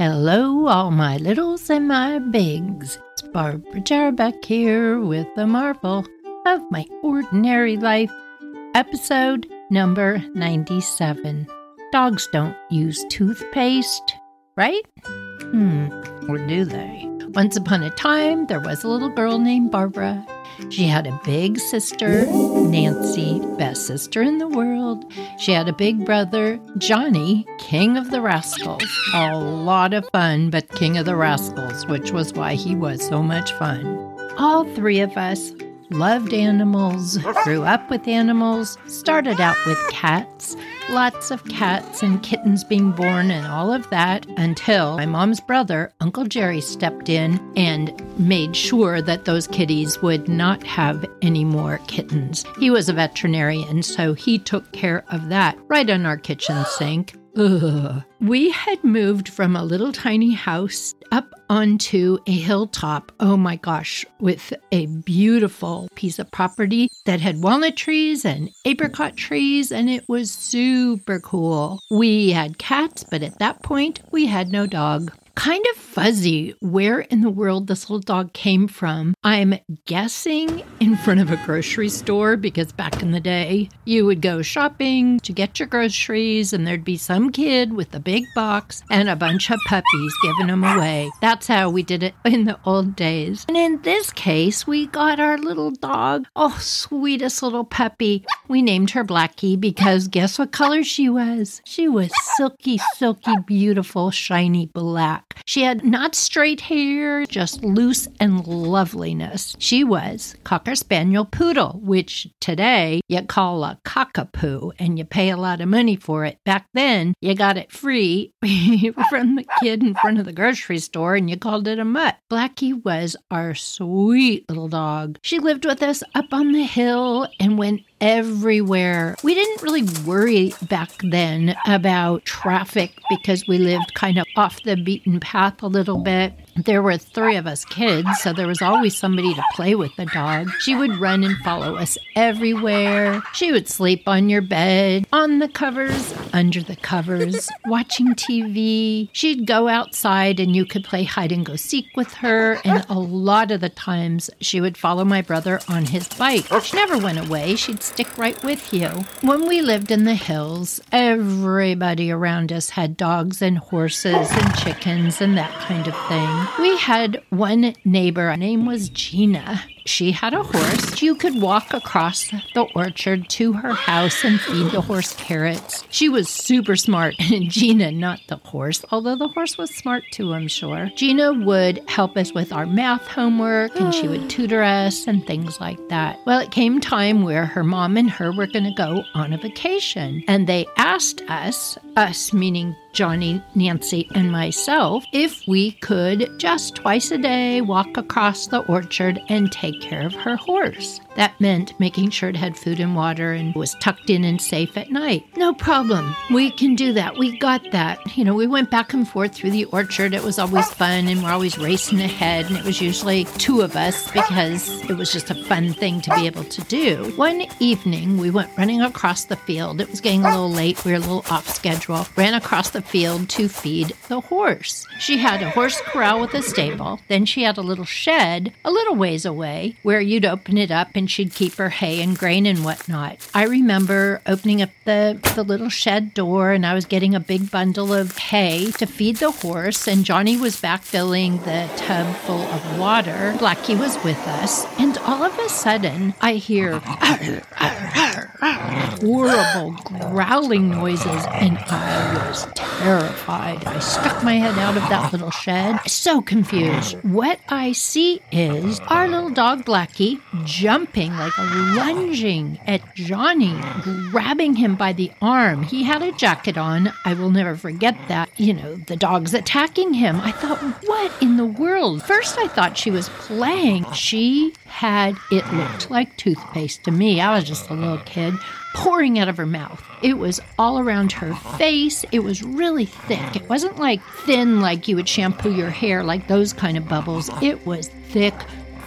Hello, all my littles and my bigs. It's Barbara Jarbeck here with the marvel of my ordinary life, episode number 97. Dogs don't use toothpaste, right? Hmm, or do they? Once upon a time, there was a little girl named Barbara. She had a big sister, Nancy, best sister in the world. She had a big brother, Johnny, king of the rascals. A lot of fun, but king of the rascals, which was why he was so much fun. All three of us loved animals, grew up with animals, started out with cats, lots of cats and kittens being born and all of that until my mom's brother, Uncle Jerry, stepped in and made sure that those kitties would not have any more kittens. He was a veterinarian, so he took care of that right on our kitchen sink. Ugh. We had moved from a little tiny house up onto a hilltop. Oh my gosh, with a beautiful piece of property that had walnut trees and apricot trees, and it was super cool. We had cats, but at that point, we had no dog kind of fuzzy where in the world this little dog came from. I'm guessing in front of a grocery store because back in the day, you would go shopping to get your groceries and there'd be some kid with a big box and a bunch of puppies giving them away. That's how we did it in the old days. And in this case, we got our little dog. Oh, sweetest little puppy. We named her Blackie because guess what color she was? She was silky, silky, beautiful, shiny black. She had not straight hair, just loose and loveliness. She was Cocker Spaniel Poodle, which today you call a cockapoo and you pay a lot of money for it. Back then, you got it free from the kid in front of the grocery store and you called it a mutt. Blackie was our sweet little dog. She lived with us up on the hill and went everywhere. We didn't really worry back then about traffic because we lived kind of off the beaten path a little bit. There were three of us kids, so there was always somebody to play with the dog. She would run and follow us everywhere. She would sleep on your bed, on the covers, under the covers, watching TV. She'd go outside and you could play hide and go seek with her. And a lot of the times she would follow my brother on his bike. She never went away, she'd stick right with you. When we lived in the hills, everybody around us had dogs and horses and chickens and that kind of thing. We had one neighbor, her name was Gina. She had a horse. You could walk across the orchard to her house and feed the horse carrots. She was super smart, and Gina, not the horse, although the horse was smart too, I'm sure. Gina would help us with our math homework and she would tutor us and things like that. Well, it came time where her mom and her were going to go on a vacation, and they asked us, us meaning Johnny, Nancy, and myself, if we could just twice a day walk across the orchard and take care of her horse. That meant making sure it had food and water and was tucked in and safe at night. No problem. We can do that. We got that. You know, we went back and forth through the orchard. It was always fun and we're always racing ahead. And it was usually two of us because it was just a fun thing to be able to do. One evening, we went running across the field. It was getting a little late. We were a little off schedule. Ran across the field to feed the horse. She had a horse corral with a stable. Then she had a little shed a little ways away where you'd open it up and she'd keep her hay and grain and whatnot. I remember opening up the, the little shed door and I was getting a big bundle of hay to feed the horse, and Johnny was back filling the tub full of water. Blackie was with us, and all of a sudden I hear horrible growling noises, and I was terrified. I stuck my head out of that little shed, so confused. What I see is our little dog Blackie jumping, like lunging at Johnny, grabbing him by the arm. He had a jacket on. I will never forget that. You know, the dog's attacking him. I thought, what in the world? First, I thought she was playing. She had, it looked like toothpaste to me. I was just a little kid pouring out of her mouth. It was all around her face. It was really thick. It wasn't like thin, like you would shampoo your hair, like those kind of bubbles. It was thick,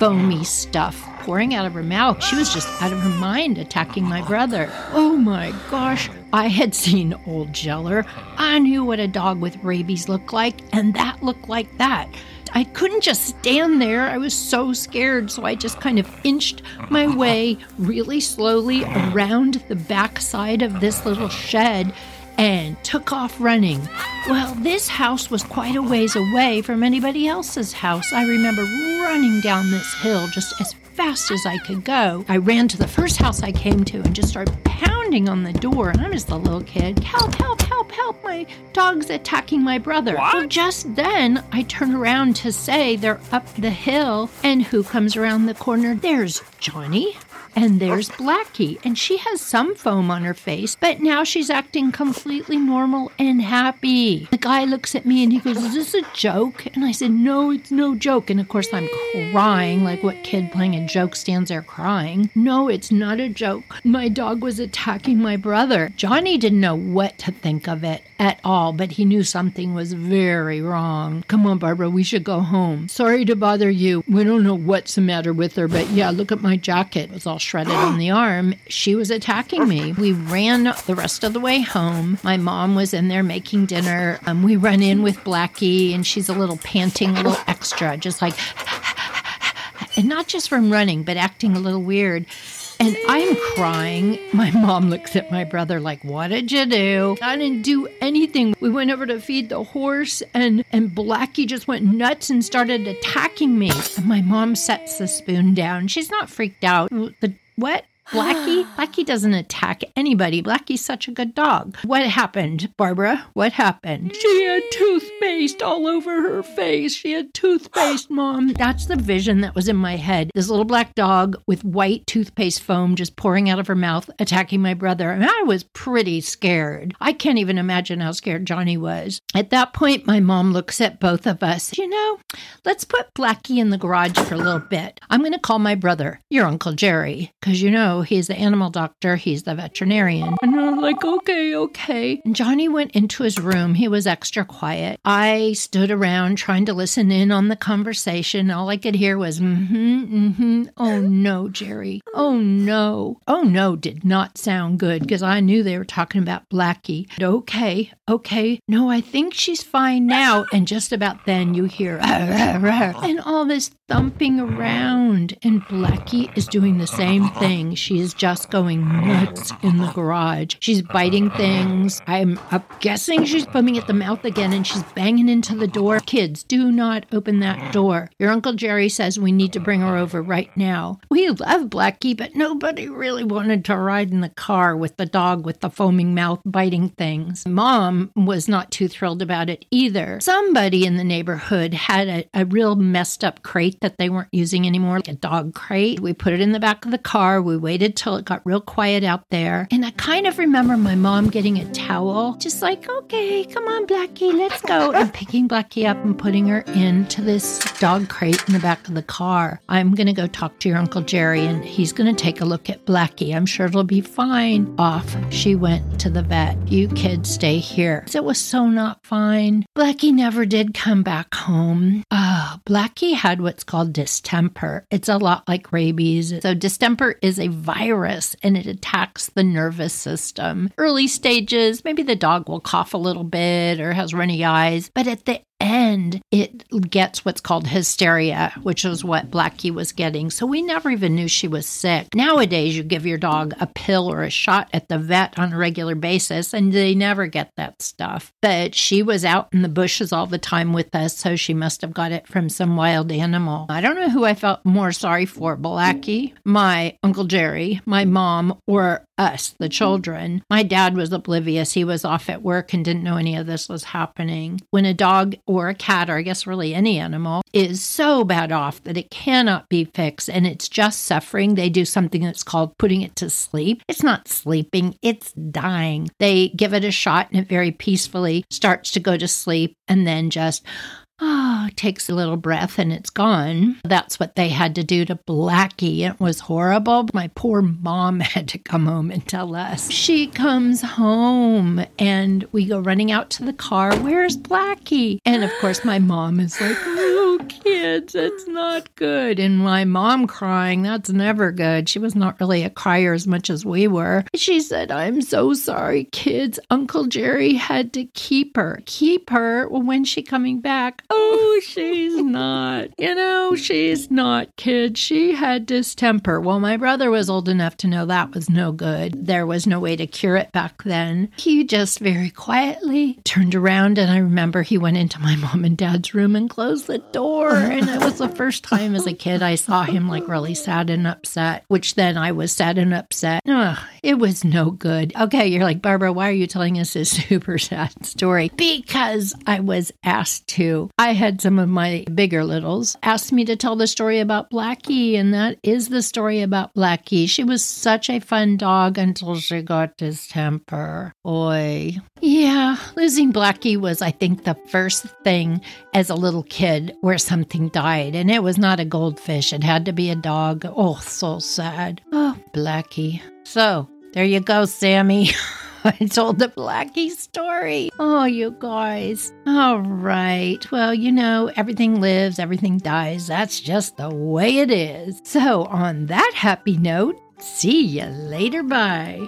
foamy stuff pouring out of her mouth. She was just out of her mind attacking my brother. Oh my gosh. I had seen old Yeller. I knew what a dog with rabies looked like, and that looked like that. I couldn't just stand there. I was so scared. So I just kind of inched my way really slowly around the backside of this little shed and took off running. Well, this house was quite a ways away from anybody else's house. I remember running down this hill just as fast as I could go. I ran to the first house I came to and just started pounding on the door. And I'm just a little kid. Help, help, help, help. My dog's attacking my brother. What? Well, just then I turn around to say they're up the hill. And who comes around the corner? There's Johnny. And there's oh. Blackie, and she has some foam on her face, but now she's acting completely normal and happy. The guy looks at me and he goes, Is this a joke? And I said, No, it's no joke. And of course, I'm crying like what kid playing a joke stands there crying. No, it's not a joke. My dog was attacking my brother. Johnny didn't know what to think of it at all, but he knew something was very wrong. Come on, Barbara, we should go home. Sorry to bother you. We don't know what's the matter with her, but yeah, look at my jacket. It was all shredded on the arm. She was attacking me. We ran the rest of the way home. My mom was in there making dinner. Um, we run in with Blackie, and she's a little panting, a little extra, just like, and not just from running, but acting a little weird. And I'm crying. My mom looks at my brother like, What did you do? I didn't do anything. We went over to feed the horse, and, and Blackie just went nuts and started attacking me. And my mom sets the spoon down. She's not freaked out. The what? Blackie? Blackie doesn't attack anybody. Blackie's such a good dog. What happened, Barbara? What happened? She had toothpaste all over her face. She had toothpaste, Mom. That's the vision that was in my head. This little black dog with white toothpaste foam just pouring out of her mouth, attacking my brother. And I was pretty scared. I can't even imagine how scared Johnny was. At that point, my mom looks at both of us. You know, let's put Blackie in the garage for a little bit. I'm going to call my brother, your Uncle Jerry, because you know, he's the animal doctor, he's the veterinarian. And I'm like, okay, okay. And Johnny went into his room. He was extra quiet. I stood around trying to listen in on the conversation. All I could hear was, mm hmm, mm hmm. Oh no, Jerry. Oh no. Oh no did not sound good because I knew they were talking about Blackie. Okay, okay. No, I think she's fine now. And just about then you hear, and all this thumping around. And Blackie is doing the same thing. She is just going nuts in the garage. She's biting things. I'm guessing she's foaming at the mouth again and she's banging into the door. Kids, do not open that door. Your Uncle Jerry says we need to bring her over right now. We love Blackie, but nobody really wanted to ride in the car with the dog with the foaming mouth biting things. Mom was not too thrilled about it either. Somebody in the neighborhood had a, a real messed up crate that they weren't using anymore, like a dog crate. We put it in the back of the car. We waited till it got real quiet out there. And I kind of remember my mom getting a towel, just like, okay, come on, Blackie, let's go. And picking Blackie up and putting her into this dog crate in the back of the car. I'm going to go talk to your Uncle Jerry and he's going to take a look at Blackie. I'm sure it'll be fine. Off she went to the vet. You kids stay here. It was so not fine. Blackie never did come back home. Ah, Blackie had what's called distemper. It's a lot like rabies. So, distemper is a virus and it attacks the nervous system. Early stages, maybe the dog will cough a little bit or has runny eyes, but at the end, it gets what's called hysteria, which is what Blackie was getting. So we never even knew she was sick. Nowadays, you give your dog a pill or a shot at the vet on a regular basis, and they never get that stuff. But she was out in the bushes all the time with us, so she must have got it from some wild animal. I don't know who I felt more sorry for Blackie, my Uncle Jerry, my mom, or us, the children. My dad was oblivious. He was off at work and didn't know any of this was happening. When a dog or a cat, or I guess really any animal, is so bad off that it cannot be fixed and it's just suffering, they do something that's called putting it to sleep. It's not sleeping, it's dying. They give it a shot and it very peacefully starts to go to sleep and then just oh, takes a little breath and it's gone. That's what they had to do to Blackie. It was horrible. My poor mom had to come home and tell us. She comes home and we go running out to the car. Where's Blackie? And of course, my mom is like, oh kids, it's not good. And my mom crying, that's never good. She was not really a crier as much as we were. She said, I'm so sorry, kids. Uncle Jerry had to keep her. Keep her. Well, when's she coming back? Oh, she's not. You know, she's not, kid. She had distemper. Well, my brother was old enough to know that was no good. There was no way to cure it back then. He just very quietly turned around, and I remember he went into my mom and dad's room and closed the door. And it was the first time as a kid I saw him like really sad and upset, which then I was sad and upset. Ugh, it was no good. Okay, you're like, Barbara, why are you telling us this super sad story? Because I was asked to. I had some of my bigger littles ask me to tell the story about Blackie, and that is the story about Blackie. She was such a fun dog until she got distemper. Oi. Yeah, losing Blackie was, I think, the first thing as a little kid where something died, and it was not a goldfish. It had to be a dog. Oh, so sad. Oh, Blackie. So, there you go, Sammy. I told the Blackie story. Oh, you guys. All right. Well, you know, everything lives, everything dies. That's just the way it is. So, on that happy note, see you later. Bye.